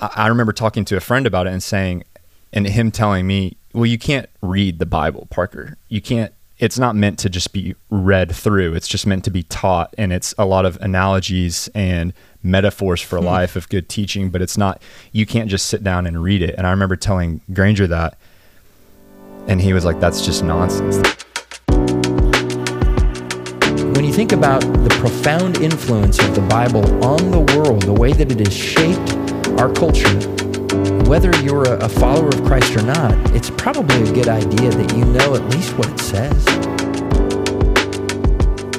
I, remember talking to a friend about it and saying, and him telling me, well, you can't read the Bible, Parker. You can't, it's not meant to just be read through. It's just meant to be taught. And it's a lot of analogies and metaphors for Hmm. life of good teaching, but it's not, you can't just sit down and read it. And I remember telling Granger that, and he was like, that's just nonsense. When you think about the profound influence of the Bible on the world, the way that it has shaped our culture, whether you're a, follower of Christ or not, it's probably a good idea that you know at least what it says.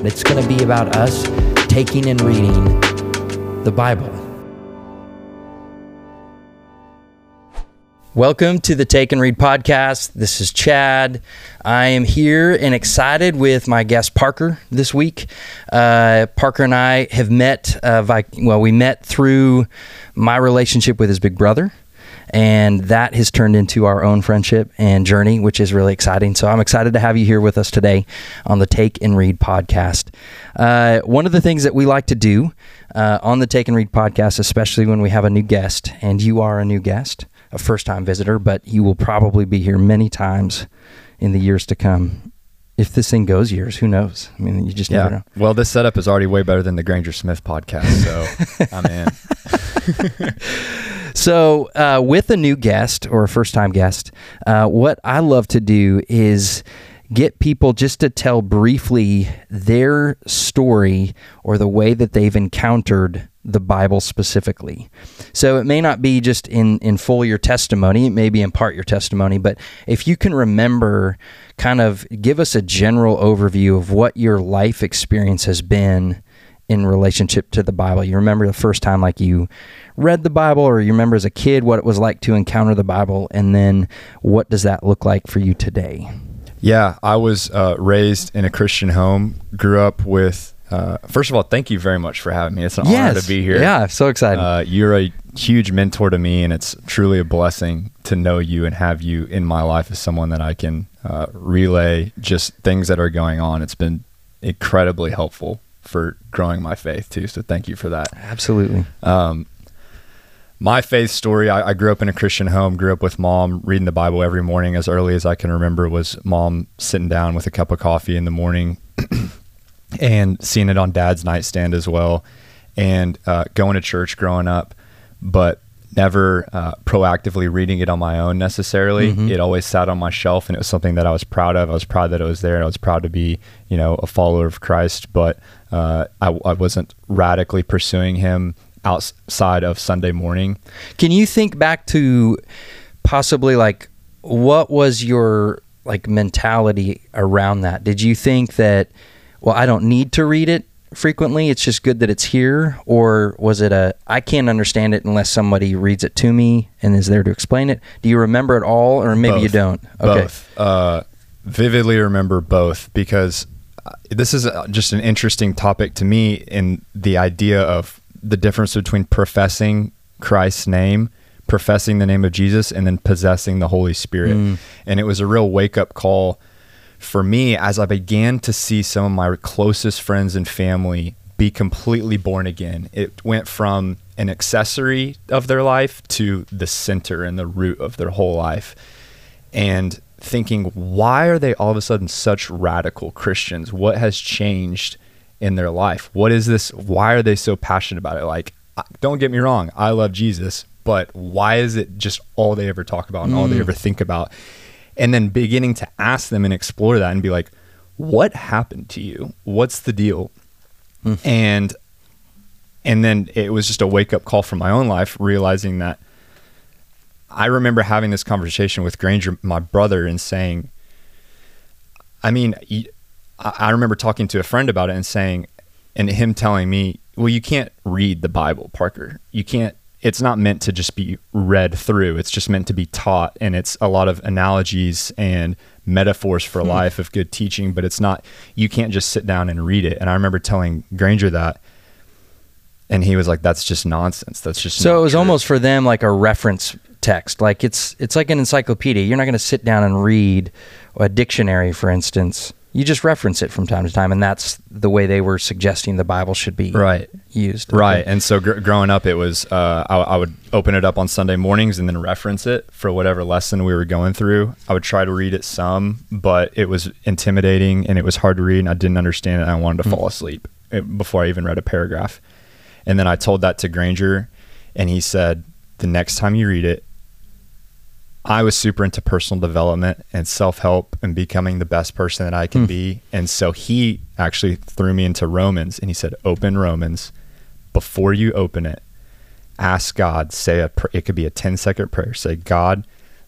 It's going to be about us taking and reading the Bible. Welcome to the Take and Read podcast. This is Chad. I am here and excited with my guest Parker this week. Uh, Parker and I have met, uh, well, we met through my relationship with his big brother, and that has turned into our own friendship and journey, which is really exciting. So I'm excited to have you here with us today on the Take and Read podcast. Uh, one of the things that we like to do uh, on the Take and Read podcast, especially when we have a new guest, and you are a new guest a first time visitor, but you will probably be here many times in the years to come. If this thing goes years, who knows? I mean, you just never know. Well, this setup is already way better than the Granger Smith podcast. So I'm in. So, uh, with a new guest or a first time guest, uh, what I love to do is get people just to tell briefly their story or the way that they've encountered the Bible specifically. So it may not be just in, in full your testimony, it may be in part your testimony, but if you can remember, kind of give us a general overview of what your life experience has been in relationship to the Bible. You remember the first time like you read the Bible or you remember as a kid what it was like to encounter the Bible and then what does that look like for you today? Yeah, I was uh, raised in a Christian home. Grew up with. Uh, first of all, thank you very much for having me. It's an honor to be here. Yeah, so excited. Uh, you're a huge mentor to me, and it's truly a blessing to know you and have you in my life as someone that I can uh, relay just things that are going on. It's been incredibly helpful for growing my faith too. So thank you for that. Absolutely. Um, my faith story I, I grew up in a christian home grew up with mom reading the bible every morning as early as i can remember was mom sitting down with a cup of coffee in the morning and seeing it on dad's nightstand as well and uh, going to church growing up but never uh, proactively reading it on my own necessarily Mhm. it always sat on my shelf and it was something that i was proud of i was proud that it was there and i was proud to be you know a follower of christ but uh, I, I wasn't radically pursuing him outside of sunday morning Can you think back to possibly like what was your like mentality around that? Did you think that well, I don't need to read it frequently, it's just good that it's here or was it a I can't understand it unless somebody reads it to me and is there to explain it? Do you remember it all or maybe you don't? Okay. Both. Uh, vividly remember both because uh, this is uh, just an interesting topic to me in the idea of the difference between professing Christ's name, professing the name of Jesus, and then possessing the Holy Spirit. Mm. And it was a real wake up call for me as I began to see some of my closest friends and family be completely born again. It went from an accessory of their life to the center and the root of their whole life. And thinking, why are they all of a sudden such radical Christians? What has changed in their life? What is this? Why are they so passionate about it? Like, don't get me wrong, I love Jesus, but why is it just all they ever talk about and all they Mm. ever think about? And then beginning to ask them and explore that and be like, what happened to you? What's the deal? Mm. And and then it was just a wake up call for my own life, realizing that I remember having this conversation with Granger, my brother, and saying, I mean, I remember talking to a friend about it and saying, and him telling me, well, you can't read the Bible, Parker. You can't, it's not meant to just be read through. It's just meant to be taught. And it's a lot of analogies and metaphors for hmm. life of good teaching, but it's not, you can't just sit down and read it. And I remember telling Granger that. And he was like, "That's just nonsense. That's just." So it was true." almost for them like a reference text. Like it's it's like an encyclopedia. You're not going to sit down and read a dictionary, for instance. You just reference it from time to time, and that's the way they were suggesting the Bible should be Right. used. Right. And so gr- growing up, it was uh, I, I would open it up on Sunday mornings and then reference it for whatever lesson we were going through. I would try to read it some, but it was intimidating and it was hard to read, and I didn't understand it. And I wanted to fall asleep eh, before I even read a paragraph. And then I told that to Granger, and he said, "The next time you read it." I was super into personal development and self help and becoming the best person that I can hmm. be. And so he actually threw me into Romans and he said, Open Romans. Before you open it, ask God, say a, pr- it could be a 10 second prayer. Say, God,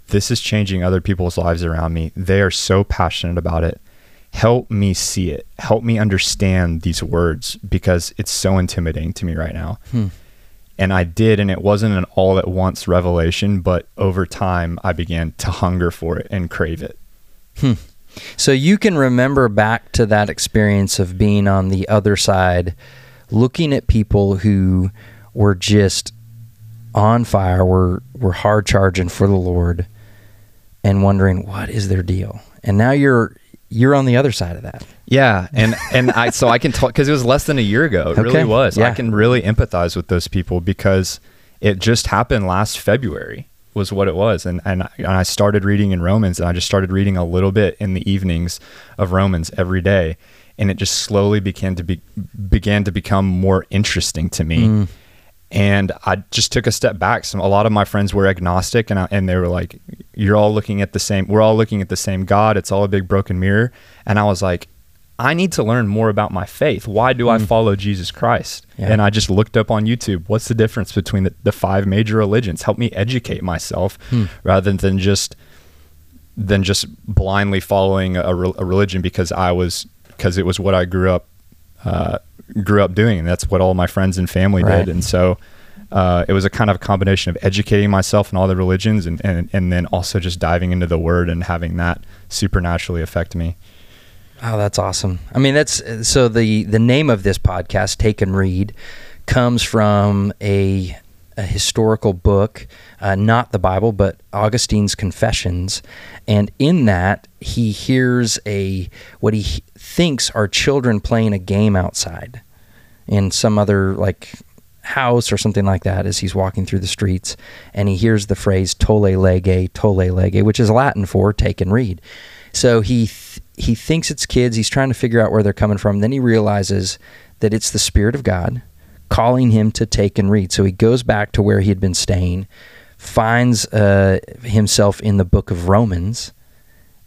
this is changing other people's lives around me. They are so passionate about it. Help me see it. Help me understand these words because it's so intimidating to me right now. Hmm. And I did, and it wasn't an all at once revelation, but over time I began to hunger for it and crave it. Hmm. So you can remember back to that experience of being on the other side, looking at people who were just on fire, were were hard charging for the Lord, and wondering what is their deal. And now you're you're on the other side of that. Yeah, and and I so I can talk because it was less than a year ago. It Okay, really was. yeah. I can really empathize with those people because it just happened last February was what it was, and and I, and I started reading in Romans, and I just started reading a little bit in the evenings of Romans every day, and it just slowly began to be began to become more interesting to me. Mm. And I just took a step back. Some a lot of my friends were agnostic, and I, and they were like, "You're all looking at the same. We're all looking at the same God. It's all a big broken mirror." And I was like, I need to learn more about my faith. Why do I follow Jesus Christ? Yeah. And I just looked up on YouTube, what's the difference between the, the five major religions? Help me educate myself rather than just than just blindly following a, a religion because I was because it was what I grew up uh, grew up doing, and that's what all my friends and family Right. did. And so uh, it was a kind of combination of educating myself in all the religions, and, and and then also just diving into the Word and having that supernaturally affect me. Oh, that's awesome. I mean, that's so the the name of this podcast, Take and Read, comes from a a historical book, uh, not the Bible, but Augustine's Confessions, and in that he hears a what he thinks are children playing a game outside in some other like house or something like that as he's walking through the streets. And he hears the phrase tolle lege tolle lege which is latin for take and read. So he th- he thinks it's kids. He's trying to figure out where they're coming from. Then he realizes that it's the spirit of god calling him to take and read so he goes back to where he had been staying finds uh, himself in the book of romans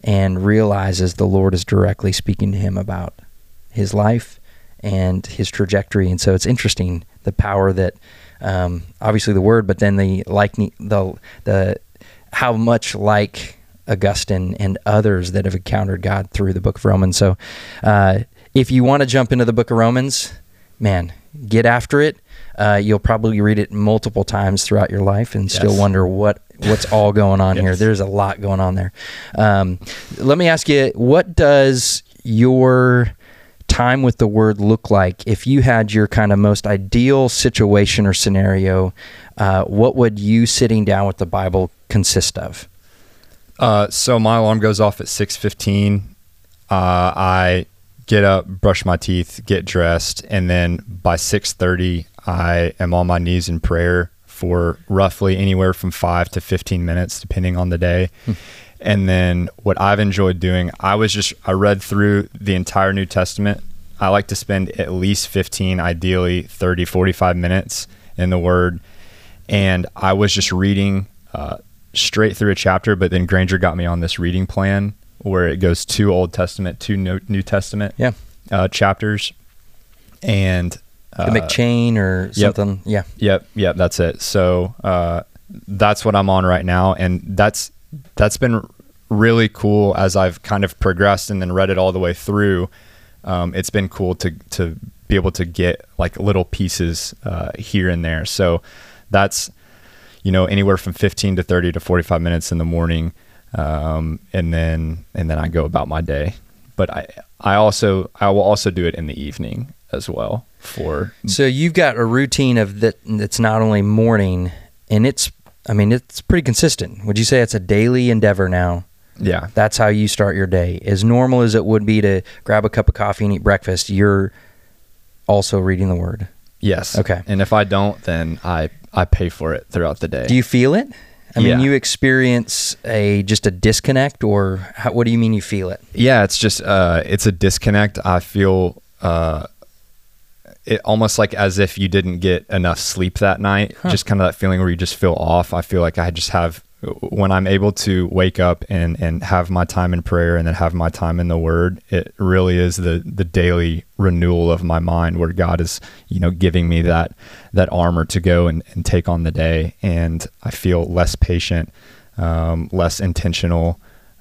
and realizes the lord is directly speaking to him about his life and his trajectory. And so it's interesting the power that um, obviously the word, but then the like the the how much like Augustine and others that have encountered God through the Book of Romans. So uh, if you want to jump into the Book of Romans, man, get after it. Uh, you'll probably read it multiple times throughout your life and still wonder what what's all going on here. There's a lot going on there. Um, let me ask you, what does your time with the word look like if you had your kind of most ideal situation or scenario uh, what would you sitting down with the bible consist of Uh, so my alarm goes off at six fifteen. Uh, I get up, brush my teeth, get dressed, and then by six thirty, I am on my knees in prayer for roughly anywhere from five to fifteen minutes, depending on the day. And then what I've enjoyed doing, I was just I read through the entire New Testament. I like to spend at least 15, ideally 30, 45 minutes in the Word. And I was just reading uh, straight through a chapter, but then Granger got me on this reading plan where it goes to Old Testament, to New New Testament yeah uh, chapters. And uh, the M'Cheyne or yep. something yeah Yep, yep, that's it. So uh, that's what I'm on right now, and that's that's been really cool as I've kind of progressed and then read it all the way through. Um, it's been cool to to be able to get like little pieces uh, here and there. So that's you know anywhere from 15 to 30 to 45 minutes in the morning, um, and then and then I go about my day. But I I also I will also do it in the evening as well for so you've got a routine of that that's not only morning and it's i mean it's pretty consistent would you say it's a daily endeavor now Yeah. That's how you start your day. As normal as it would be to grab a cup of coffee and eat breakfast, you're also reading the word. Yes. Okay. And if I don't, then I I pay for it throughout the day. Do you feel it? I mean, Yeah. you experience a just a disconnect, or how, what do you mean you feel it? yeah, it's just uh it's a disconnect. I feel uh it almost like as if you didn't get enough sleep that night. Huh. Just kind of that feeling where you just feel off. I feel like I just have when I'm able to wake up and and have my time in prayer and then have my time in the word, it really is the the daily renewal of my mind where God is, you know, giving me that that armor to go and, and take on the day and I feel less patient, um, less intentional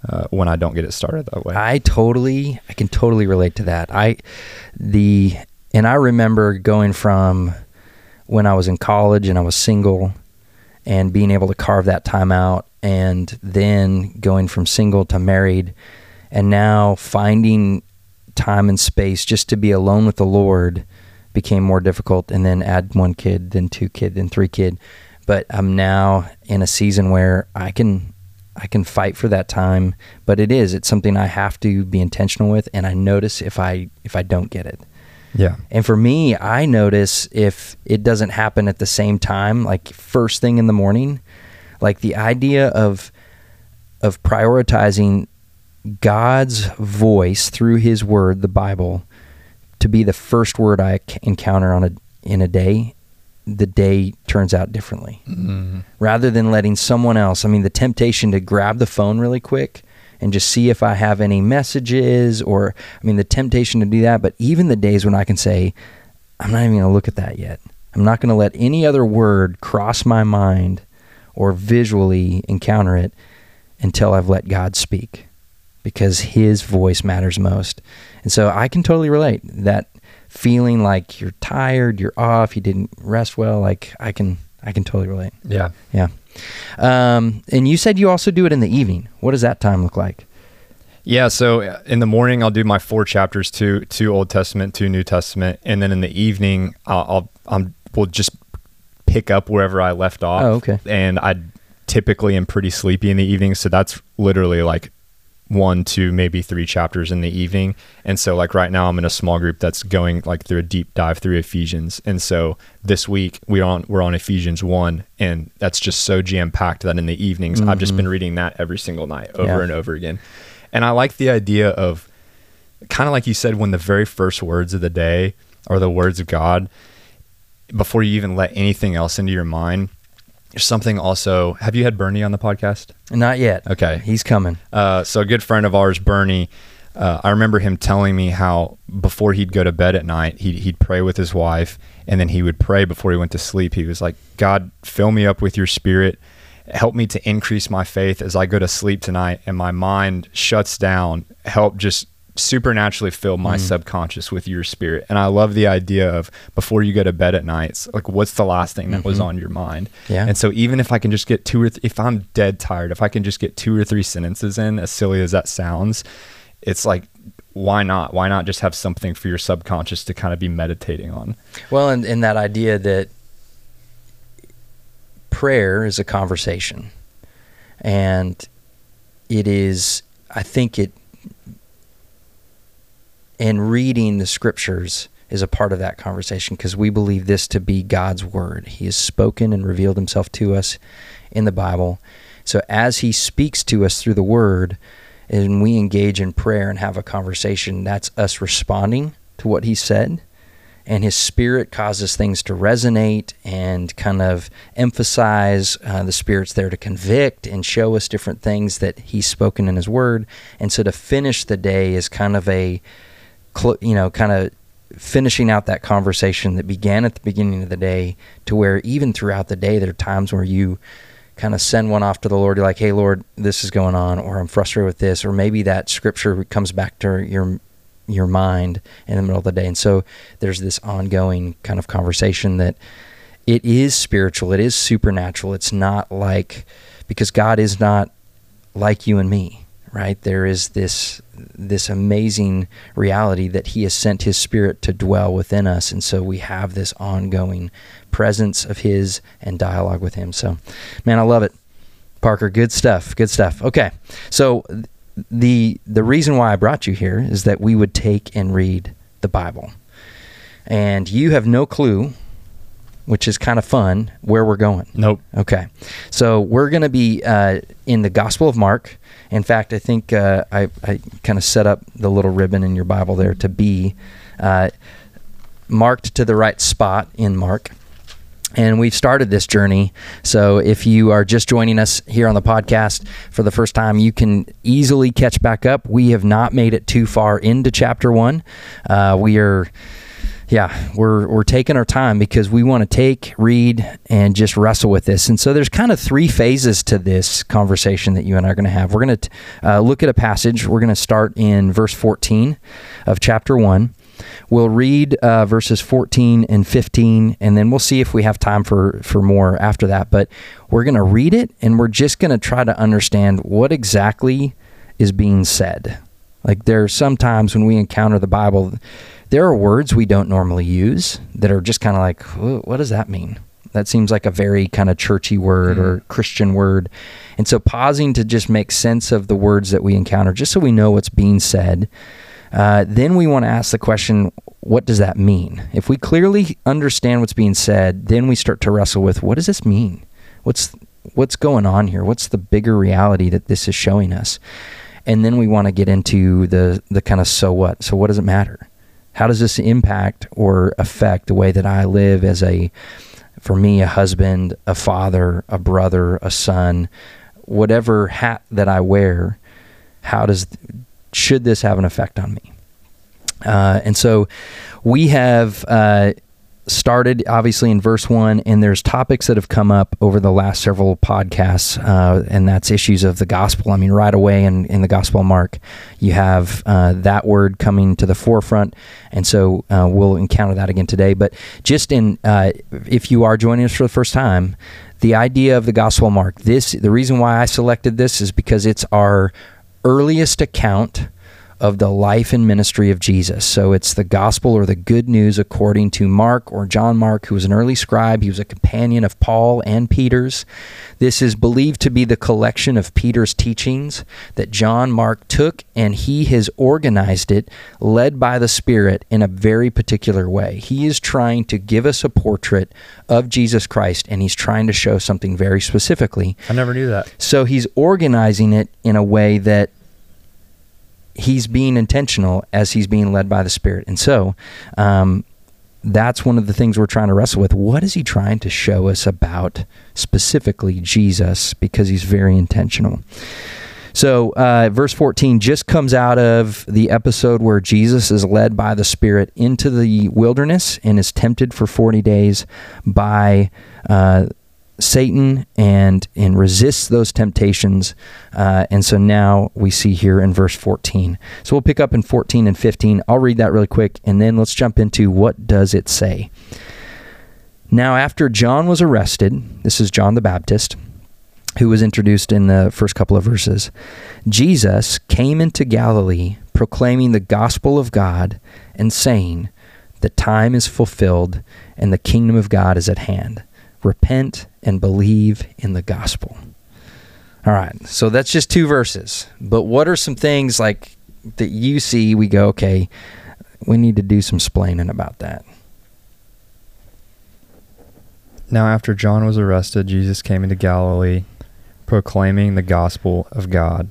uh, when I don't get it started that way. I totally, I can totally relate to that. I, the, and I remember going from when I was in college and I was single and being able to carve that time out and then going from single to married and now finding time and space just to be alone with the Lord became more difficult and then add one kid, then two kid, then three kid. But I'm now in a season where I can I can fight for that time, but it is it's something I have to be intentional with and I notice if I if I don't get it. Yeah. And for me, I notice if it doesn't happen at the same time, like first thing in the morning, like the idea of of prioritizing God's voice through his word, the Bible, to be the first word I encounter on a in a day, the day turns out differently. Mm-hmm. Rather than letting someone else, I mean the temptation to grab the phone really quick and just see if I have any messages or I mean the temptation to do that, but even the days when I can say I'm not even going to look at that yet. I'm not going to let any other word cross my mind or visually encounter it until I've let God speak because his voice matters most. And so I can totally relate that feeling like you're tired, you're off, you didn't rest well, like I can I can totally relate. Yeah. Yeah. Um, and you said you also do it in the evening. What does that time look like? Yeah, so uh, in the morning I'll do my four chapters, two two Old Testament, two New Testament, and then in the evening I'll, I'll I'm will just pick up wherever I left off. Oh, okay. And I typically am pretty sleepy in the evening, so that's literally like one, two, maybe three chapters in the evening. And so like right now I'm in a small group that's going like through a deep dive through Ephesians. And so this week we on we're on Ephesians one and that's just so jam packed that in the evenings I've just mm-hmm. been reading that every single night over Yeah. and over again. And I like the idea of kind of like you said, when the very first words of the day are the words of God, before you even let anything else into your mind, something also. Have you had Bernie on the podcast? Not yet. Okay. He's coming. Uh, so a good friend of ours, Bernie, uh, I remember him telling me how before he'd go to bed at night, he'd, he'd pray with his wife, and then he would pray before he went to sleep. He was like, "God, fill me up with Your Spirit, help me to increase my faith as I go to sleep tonight, and my mind shuts down. Help just." Supernaturally fill my mm. subconscious with your spirit and i love the idea of before you go to bed at nights, like what's the last thing that was mm-hmm. on your mind Yeah. and so even if I can just get two or th- if I'm dead tired, if I can just get two or three sentences in, as silly as that sounds, it's like why not? Why not just have something for your subconscious to kind of be meditating on? Well, and, and that idea that prayer is a conversation. And it is, I think it, and reading the scriptures is a part of that conversation because we believe this to be God's word. He has spoken and revealed himself to us in the Bible. So as he speaks to us through the word, and we engage in prayer and have a conversation, that's us responding to what he said and his spirit causes things to resonate and kind of emphasize uh, the spirit's there to convict and show us different things that he's spoken in his word and so to finish the day is kind of a cl- you know kind of finishing out that conversation that began at the beginning of the day to where even throughout the day there are times where you kind of send one off to the Lord. You're like, hey, Lord, this is going on, or I'm frustrated with this, or maybe that scripture comes back to your your mind in the middle of the day. And so there's this ongoing kind of conversation that it is spiritual, it is supernatural. It's not like because God is not like you and me, right? There is this this amazing reality that he has sent his spirit to dwell within us and so we have this ongoing presence of his and dialogue with him. So man, I love it. Parker. Good stuff. Good stuff. Okay, so the the reason why I brought you here is that we would take and read the Bible, and you have no clue, which is kind of fun, where we're going. Nope. Okay, so we're going to be uh, in the Gospel of Mark. In fact, I think uh, I, I kind of set up the little ribbon in your Bible there to be uh, marked to the right spot in Mark. And we've started this journey. So if you are just joining us here on the podcast for the first time, you can easily catch back up. We have not made it too far into chapter one. Uh, we are yeah, we're we're taking our time because we want to take, read, and just wrestle with this. And so there's kind of three phases to this conversation that you and I are going to have. We're going to uh, look at a passage. We're going to start in verse 14 of chapter one. We'll read uh, verses 14 and 15, and then we'll see if we have time for, for more after that. But we're going to read it, and we're just going to try to understand what exactly is being said. Like, there are some times when we encounter the Bible, there are words we don't normally use that are just kind of like, what does that mean? That seems like a very kind of churchy word mm-hmm. or Christian word. And so, pausing to just make sense of the words that we encounter, just so we know what's being said uh, then we want to ask the question what does that mean? If we clearly understand what's being said, then we start to wrestle with what does this mean? What's what's going on here? What's the bigger reality that this is showing us? And then we want to get into the the kind of so what? So what does it matter? How does this impact or affect the way that I live as a for me a husband, a father, a brother, a son, whatever hat that I wear? How does should this have an effect on me? Uh, and so we have uh, started obviously in verse one, and there's topics that have come up over the last several podcasts, uh, and that's issues of the gospel. I mean, right away in, in the Gospel Mark, you have uh, that word coming to the forefront, and so uh, we'll encounter that again today. But just in, uh, if you are joining us for the first time, the idea of the Gospel Mark, this the reason why I selected this is because it's our earliest account of the life and ministry of Jesus. So it's the gospel or the good news according to Mark or John Mark, who was an early scribe. He was a companion of Paul and Peter's. This is believed to be the collection of Peter's teachings that John Mark took and he has organized it, led by the Spirit, in a very particular way. He is trying to give us a portrait of Jesus Christ and he's trying to show something very specifically. I never knew that. So he's organizing it in a way that he's being intentional as he's being led by the Spirit. And so, um, that's one of the things we're trying to wrestle with. What is he trying to show us about specifically Jesus? Because he's very intentional. So, uh, verse 14 just comes out of the episode where Jesus is led by the Spirit into the wilderness and is tempted for 40 days by uh, Satan and and resists those temptations. Uh, and so now we see here in verse 14. So we'll pick up in 14 and 15. I'll read that really quick, and then let's jump into what does it say. Now, after John was arrested, this is John the Baptist, who was introduced in the first couple of verses. Jesus came into Galilee, proclaiming the gospel of God and saying, "The time is fulfilled, and the kingdom of God is at hand." Repent and believe in the gospel. All right, so that's just two verses. But what are some things like that you see we go, okay, we need to do some splaining about that? Now, after John was arrested, Jesus came into Galilee proclaiming the gospel of God.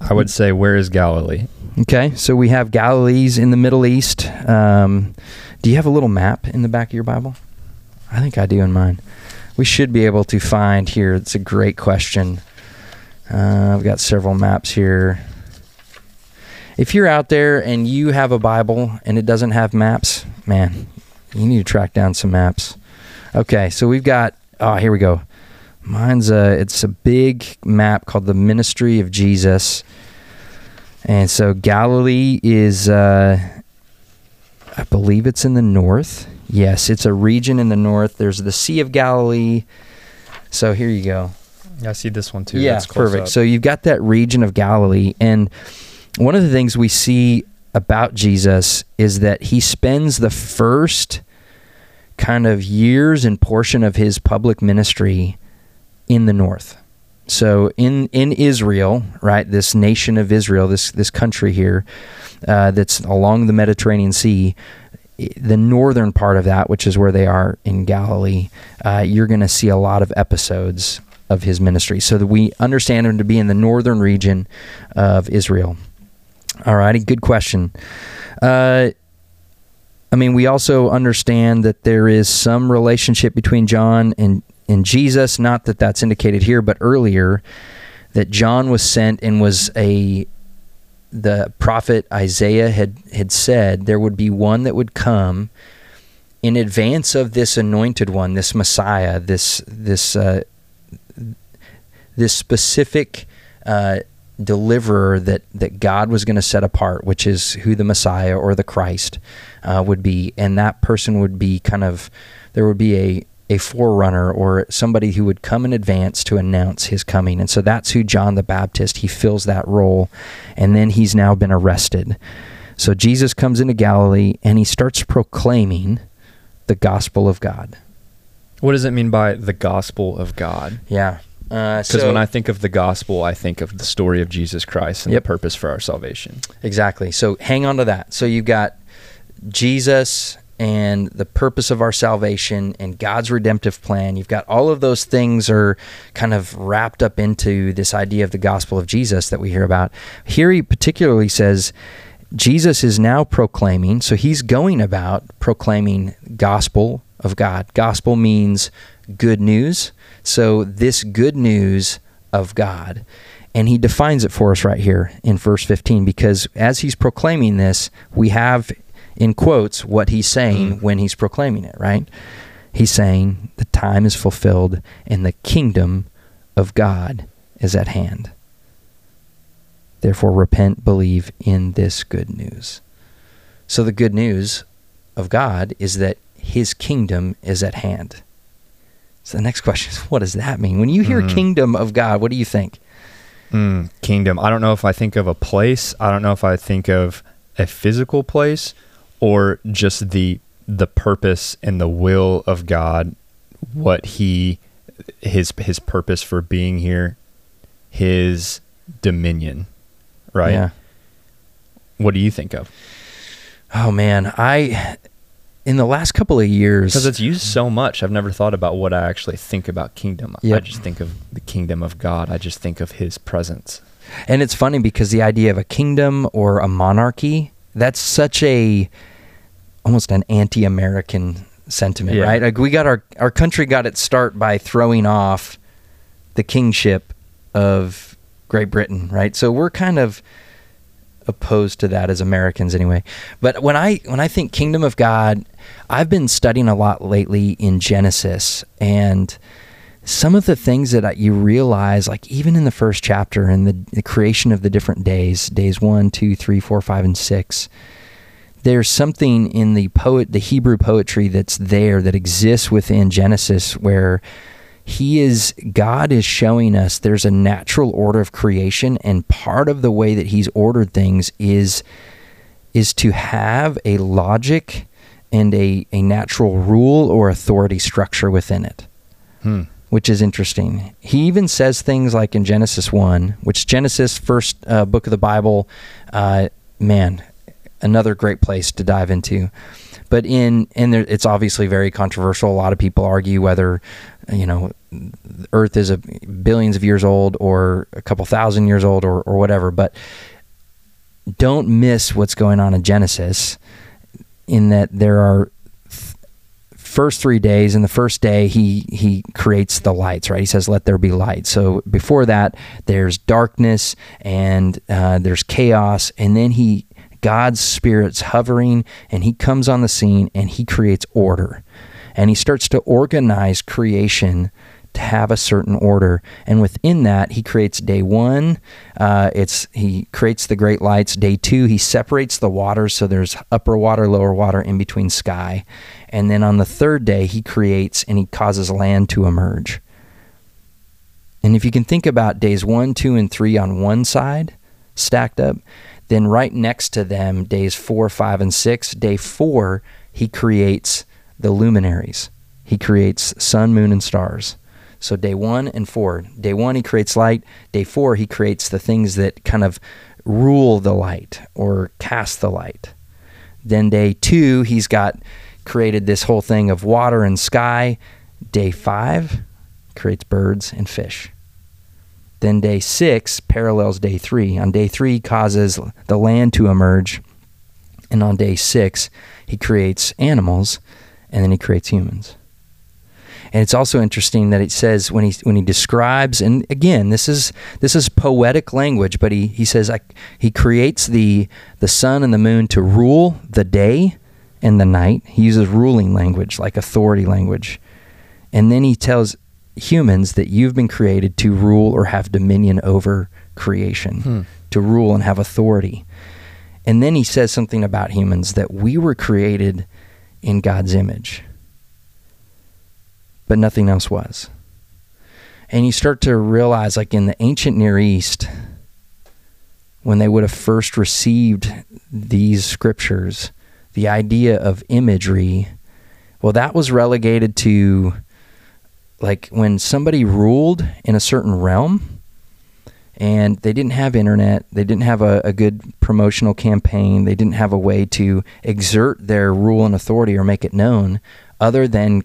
I would say, where is Galilee? Okay, so we have Galilee's in the Middle East. Um, do you have a little map in the back of your Bible? I think I do in mine. We should be able to find here. It's a great question. Uh, I've got several maps here. If you're out there and you have a Bible and it doesn't have maps, man, you need to track down some maps. Okay, so we've got. Oh, here we go. Mine's a. It's a big map called the Ministry of Jesus, and so Galilee is. Uh, I believe it's in the north. Yes, it's a region in the north. There's the Sea of Galilee. So here you go. Yeah, I see this one too. Yeah, perfect. Up. So you've got that region of Galilee. And one of the things we see about Jesus is that he spends the first kind of years and portion of his public ministry in the north. So in in Israel, right, this nation of Israel, this this country here, uh, that's along the Mediterranean Sea, the northern part of that, which is where they are in Galilee, uh, you're going to see a lot of episodes of his ministry. So that we understand him to be in the northern region of Israel. All righty, good question. Uh, I mean, we also understand that there is some relationship between John and, and Jesus. Not that that's indicated here, but earlier that John was sent and was a the prophet Isaiah had had said there would be one that would come in advance of this anointed one, this Messiah, this this uh, this specific uh, deliverer that that God was going to set apart, which is who the Messiah or the Christ uh, would be, and that person would be kind of there would be a a forerunner or somebody who would come in advance to announce his coming. And so that's who John the Baptist, he fills that role. And then he's now been arrested. So Jesus comes into Galilee and he starts proclaiming the gospel of God. What does it mean by the gospel of God? Yeah. Because uh, so, when I think of the gospel, I think of the story of Jesus Christ and yep. the purpose for our salvation. Exactly. So hang on to that. So you've got Jesus and the purpose of our salvation and God's redemptive plan. You've got all of those things are kind of wrapped up into this idea of the gospel of Jesus that we hear about. Here he particularly says Jesus is now proclaiming, so he's going about proclaiming gospel of God. Gospel means good news. So this good news of God. And he defines it for us right here in verse 15 because as he's proclaiming this, we have in quotes what he's saying mm. when he's proclaiming it, right? He's saying the time is fulfilled and the kingdom of God is at hand. Therefore, repent, believe in this good news. So, the good news of God is that his kingdom is at hand. So, the next question is what does that mean? When you hear mm. kingdom of God, what do you think? Mm, kingdom. I don't know if I think of a place, I don't know if I think of a physical place or just the the purpose and the will of God, what he his his purpose for being here, his dominion, right? Yeah. What do you think of? Oh man, I in the last couple of years because it's used so much, I've never thought about what I actually think about kingdom. Yep. I just think of the kingdom of God. I just think of His presence. And it's funny because the idea of a kingdom or a monarchy that's such a almost an anti-American sentiment, yeah. right? Like we got our our country got its start by throwing off the kingship of Great Britain, right? So we're kind of opposed to that as Americans anyway. But when I when I think kingdom of God, I've been studying a lot lately in Genesis and some of the things that you realize, like even in the first chapter in the, the creation of the different days, days one, two, three, four, five, and six, there's something in the poet, the Hebrew poetry that's there that exists within Genesis where he is God is showing us there's a natural order of creation and part of the way that he's ordered things is is to have a logic and a, a natural rule or authority structure within it. Hmm which is interesting. He even says things like in Genesis 1, which Genesis, first uh, book of the Bible, uh, man, another great place to dive into. But in and there, it's obviously very controversial. A lot of people argue whether you know Earth is a billions of years old or a couple thousand years old or, or whatever. But don't miss what's going on in Genesis, in that there are first three days and the first day he he creates the lights right he says let there be light so before that there's darkness and uh, there's chaos and then he god's spirit's hovering and he comes on the scene and he creates order and he starts to organize creation to have a certain order. And within that, he creates day one. Uh, it's he creates the great lights. Day two, he separates the waters so there's upper water, lower water in between sky. And then on the third day, he creates and he causes land to emerge. And if you can think about days one, two, and three on one side, stacked up, then right next to them, days four, five, and six, day four, he creates the luminaries. He creates sun, moon, and stars. So day one and four. Day one, he creates light. Day four, he creates the things that kind of rule the light or cast the light. Then day two, he's got created this whole thing of water and sky. Day five creates birds and fish. Then day six parallels day three. On day three, causes the land to emerge. And on day six, he creates animals and then he creates humans. And it's also interesting that it says when he when he describes, and again, this is this is poetic language, but he, he says I, he creates the the sun and the moon to rule the day and the night. He uses ruling language, like authority language. And then he tells humans that you've been created to rule or have dominion over creation, hmm. to rule and have authority. And then he says something about humans that we were created in God's image, but nothing else was. And you start to realize, like in the ancient Near East, when they would have first received these scriptures, the idea of imagery, well, that was relegated to like when somebody ruled in a certain realm and they didn't have internet, they didn't have a, a, good promotional campaign, they didn't have a way to exert their rule and authority or make it known other than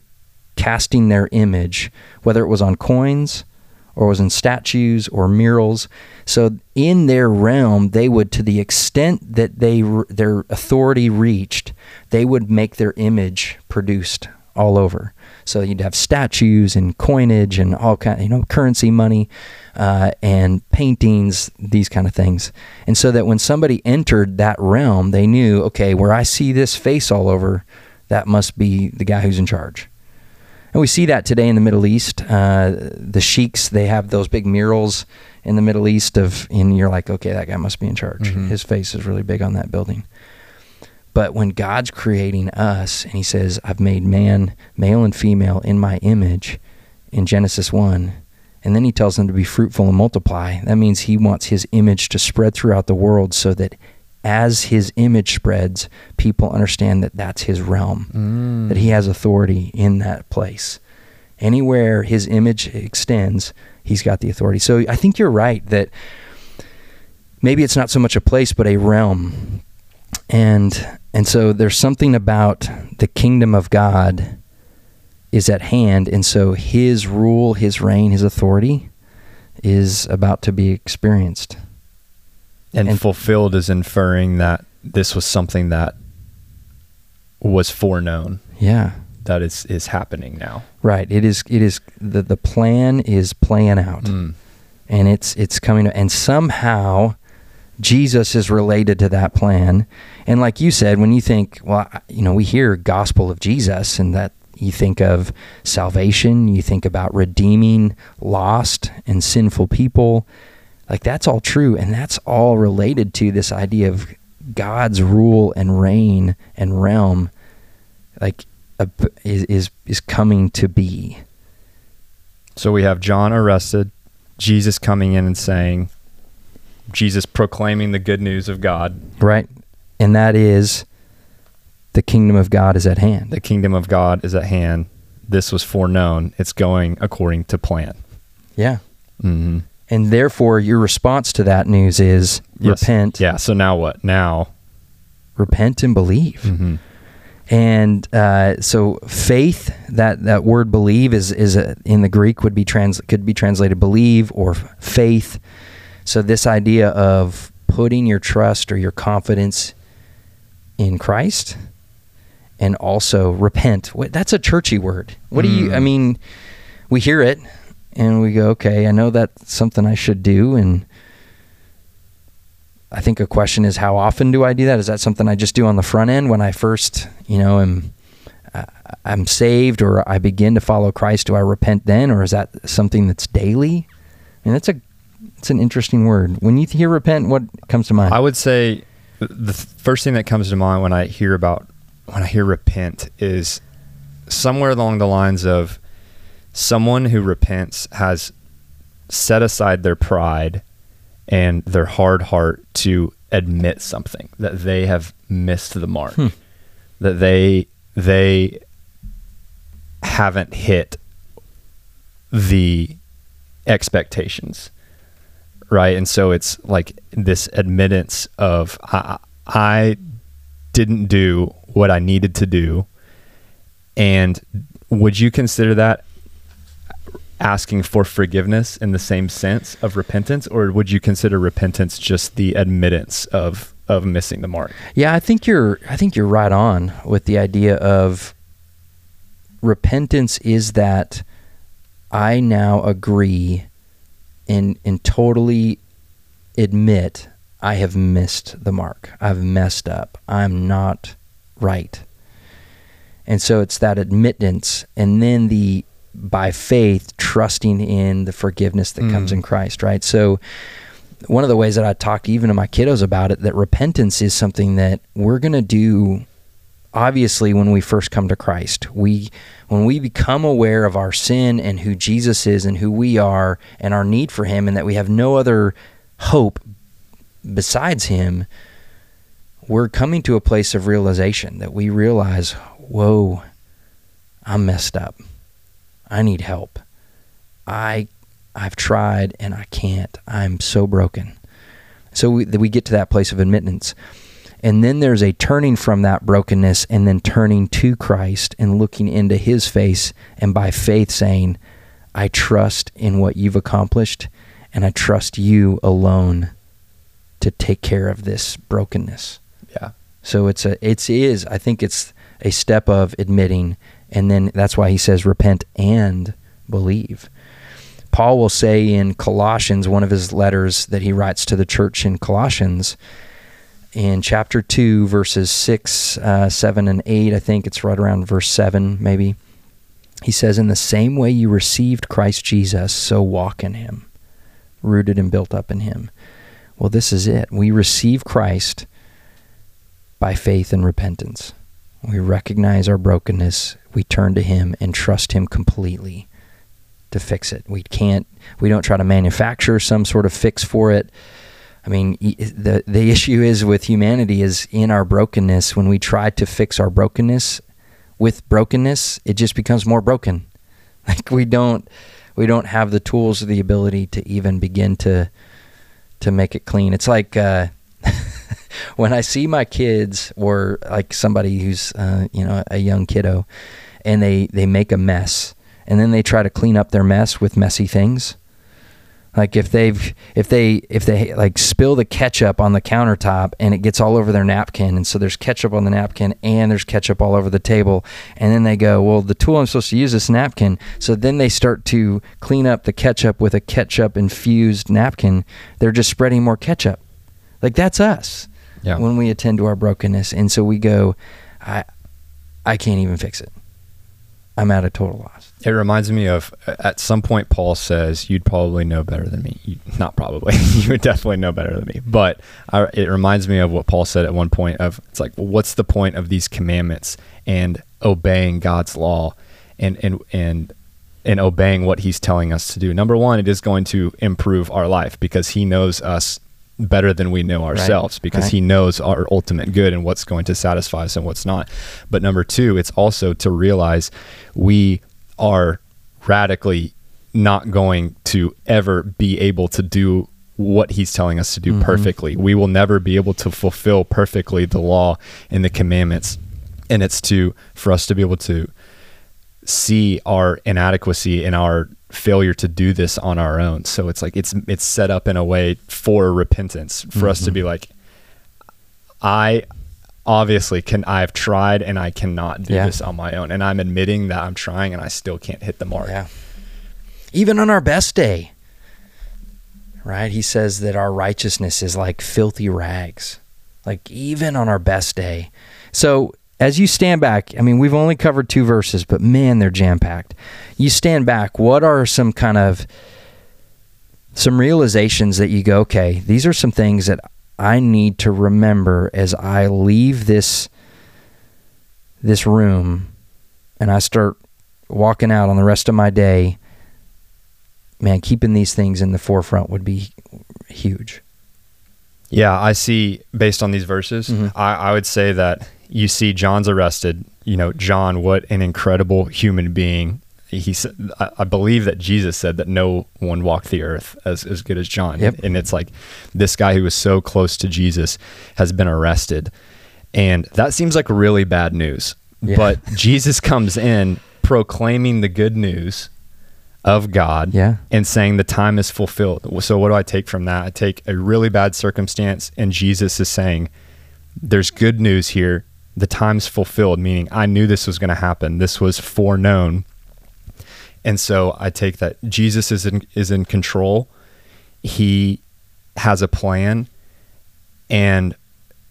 casting their image, whether it was on coins or was in statues or murals. So in their realm, they would, to the extent that they their authority reached, they would make their image produced all over. So you'd have statues and coinage and all kind, you know, currency money uh, and paintings, these kind of things. And so that when somebody entered that realm, they knew, okay, where I see this face all over, that must be the guy who's in charge. And we see that today in the Middle East. Uh, the sheiks, they have those big murals in the Middle East of, and you're like, okay, that guy must be in charge. Mm-hmm. His face is really big on that building. But when God's creating us and he says, I've made man, male and female, in my image in Genesis 1, and then he tells them to be fruitful and multiply, that means he wants his image to spread throughout the world so that as his image spreads, people understand that that's his realm, mm. that he has authority in that place. Anywhere his image extends, he's got the authority. So I think you're right that maybe it's not so much a place, but a realm. And and so there's something about the kingdom of God is at hand, and so his rule, his reign, his authority is about to be experienced. And, and fulfilled is inferring that this was something that was foreknown. Yeah. That is is happening now. Right. It is it is the the plan is playing out. Mm. And it's it's coming and somehow Jesus is related to that plan. And like you said, when you think, well, you know, we hear gospel of Jesus and that you think of salvation, you think about redeeming lost and sinful people. Like that's all true, and that's all related to this idea of God's rule and reign and realm, like is, is is coming to be. So we have John arrested, Jesus coming in and saying, Jesus proclaiming the good news of God, right, and that is the kingdom of God is at hand. The kingdom of God is at hand. This was foreknown. It's going according to plan. Yeah. Mm-hmm. And therefore, your response to that news is yes. repent. Yeah. So now what? Now, repent and believe. Mm-hmm. And uh, so, faith that that word believe is is a, in the Greek would be trans could be translated believe or faith. So this idea of putting your trust or your confidence in Christ and also repent. That's a churchy word. What mm. do you? I mm. mean, we hear it and we go, okay, I know that's something I should do. And I think a question is, how often do I do that? Is that something I just do on the front end when I first, you know, am uh, I'm saved or I begin to follow Christ? Do I repent then, or is that something that's daily? Mean, that's a it's an interesting word. When you hear repent, what comes to mind? I would say the first thing that comes to mind when I hear about when I hear repent is somewhere along the lines of someone who repents has set aside their pride and their hard heart to admit something that they have missed the mark hmm. that they they haven't hit the expectations right and so it's like this admittance of i, I didn't do what i needed to do and would you consider that asking for forgiveness in the same sense of repentance or would you consider repentance just the admittance of of missing the mark Yeah, I think you're I think you're right on with the idea of repentance is that I now agree and and totally admit I have missed the mark. I've messed up. I'm not right. And so it's that admittance and then the by faith trusting in the forgiveness that comes Mm. in Christ, right? So one of the ways that I talk even to my kiddos about it that repentance is something that we're going to do obviously when we first come to Christ. We when we become aware of our sin and who Jesus is and who we are and our need for him and that we have no other hope besides him, we're coming to a place of realization that we realize, whoa, I'm messed up. I need help. I I've tried and I can't. I'm so broken. So we, we get to that place of admittance. And then there's a turning from that brokenness and then turning to Christ and looking into his face and by faith saying, I trust in what you've accomplished and I trust you alone to take care of this brokenness. yeah So it's a it's is I think it's a step of admitting and then that's why he says repent and believe. Paul will say in Colossians, one of his letters that he writes to the church in Colossians, in chapter 2, verses 6, uh, 7, and 8, I think it's right around verse 7, maybe. He says, In the same way you received Christ Jesus, so walk in him, rooted and built up in him. Well, this is it. We receive Christ by faith and repentance. We recognize our brokenness, we turn to him and trust him completely to fix it. We can't we don't try to manufacture some sort of fix for it. I mean, the the issue is with humanity is in our brokenness when we try to fix our brokenness with brokenness, it just becomes more broken. Like we don't we don't have the tools or the ability to even begin to to make it clean. It's like uh when I see my kids or like somebody who's uh, you know a young kiddo, and they they make a mess, and then they try to clean up their mess with messy things. Like if they've if they if they like spill the ketchup on the countertop and it gets all over their napkin, and so there's ketchup on the napkin and there's ketchup all over the table, and then they go, well, the tool I'm supposed to use is a napkin. So then they start to clean up the ketchup with a ketchup infused napkin. They're just spreading more ketchup. Like that's us yeah when we attend to our brokenness and so we go i i can't even fix it i'm at a total loss It reminds me of at some point Paul says you'd probably know better than me. You, not probably, you would definitely know better than me. But I, it reminds me of what Paul said at one point of it's like, well, what's the point of these commandments and obeying God's law and and and and obeying what He's telling us to do? Number one, it is going to improve our life because He knows us better than we know ourselves because right. he knows our ultimate good and what's going to satisfy us and what's not. But number two, it's also to realize we are radically not going to ever be able to do what he's telling us to do mm-hmm. perfectly. We will never be able to fulfill perfectly the law and the commandments. And it's to for us to be able to see our inadequacy and our failure to do this on our own. So it's like it's it's set up in a way for repentance for us to be mm-hmm. like I obviously can I've tried and I cannot do Yeah. this on my own and I'm admitting that I'm trying and I still can't hit the mark. yeah even on our best day right he says that our righteousness is like filthy rags like even on our best day so as you stand back i mean we've only covered two verses but man they're jam packed you stand back what are some kind of some realizations that you go okay these are some things that i need to remember as i leave this this room and i start walking out on the rest of my day. Man keeping these things in the forefront would be huge. Yeah, I see based on these verses, Mhm. I, I would say that you see John's arrested. You know, John, what an incredible human being. he said, I, believe that Jesus said that no one walked the earth as, as good as John. Yep. And it's like this guy who was so close to Jesus has been arrested. And that seems like really bad news. Yeah. But Jesus comes in proclaiming the good news of God Yeah. and saying the time is fulfilled. So what do I take from that? I take a really bad circumstance and Jesus is saying there's good news here. The time's fulfilled, meaning I knew this was going to happen. This was foreknown. And so I take that Jesus is in, is in control. He has a plan and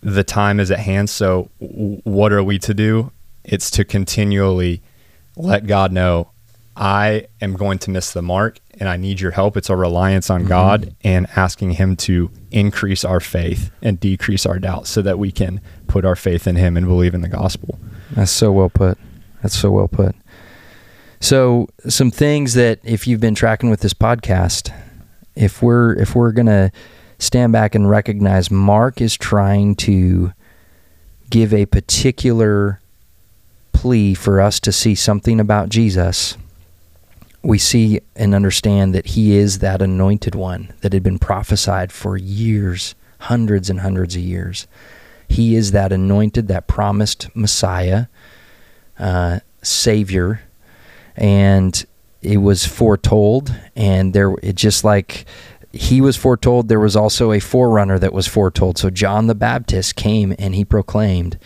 the time is at hand. So w- what are we to do? It's to continually let God know I am going to miss the mark and I need your help. It's a reliance on mm-hmm. God and asking Him to increase our faith and decrease our doubt so that we can put our faith in Him and believe in the gospel. That's so well put. That's so well put. So, some things that if you've been tracking with this podcast, if we're if we're gonna stand back and recognize Mark is trying to give a particular plea for us to see something about Jesus, we see and understand that he is that anointed one that had been prophesied for years, hundreds and hundreds of years. He is that anointed, that promised Messiah, uh, Savior, and it was foretold. And there, it just like he was foretold, there was also a forerunner that was foretold. So John the Baptist came and he proclaimed.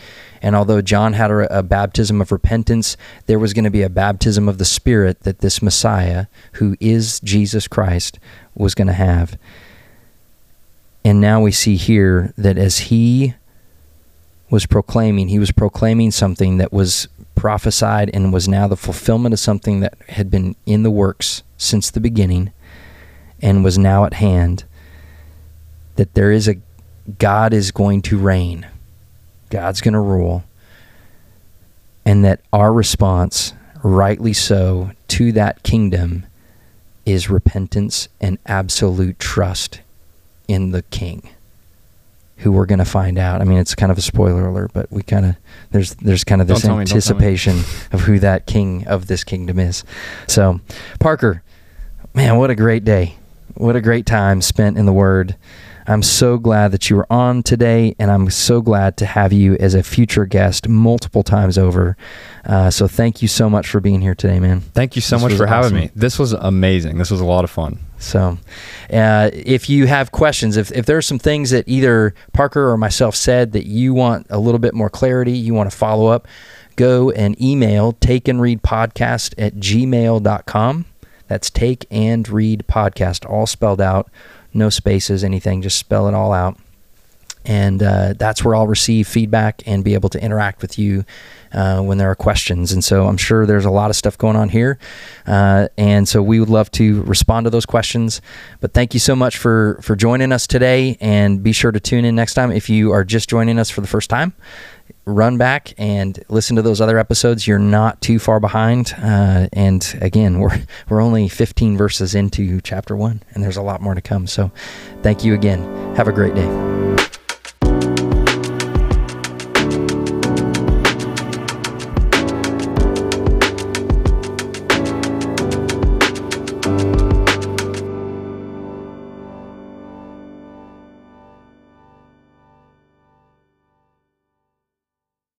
And although John had a, a baptism of repentance, there was going to be a baptism of the Spirit that this Messiah, who is Jesus Christ, was going to have. And now we see here that as he was proclaiming, he was proclaiming something that was prophesied and was now the fulfillment of something that had been in the works since the beginning and was now at hand. That there is a God is going to reign, God's going to rule, and that our response, rightly so, to that kingdom is repentance and absolute trust in the king who we're going to find out. I mean, it's kind of a spoiler alert, but we kind of there's there's kind of this Don't me, don't tell me. anticipation of who that king of this kingdom is. So, Parker, man, what a great day! What a great time spent in the Word. I'm so glad that you were on today, and I'm so glad to have you as a future guest multiple times over. Uh, so, thank you so much for being here today, man. Thank you so This much for having me. This was amazing. This was a lot of fun. So, uh, if you have questions, if, if there are some things that either Parker or myself said that you want a little bit more clarity, you want to follow up, go and email take and read podcast at gmail.com. That's take and read podcast, all spelled out, no spaces, anything, just spell it all out. And uh, that's where I'll receive feedback and be able to interact with you uh, when there are questions. And so I'm sure there's a lot of stuff going on here. Uh, and so we would love to respond to those questions. But thank you so much for, for joining us today. And be sure to tune in next time. If you are just joining us for the first time, run back and listen to those other episodes. You're not too far behind. Uh, and again, we're, we're only 15 verses into chapter one, and there's a lot more to come. So thank you again. Have a great day.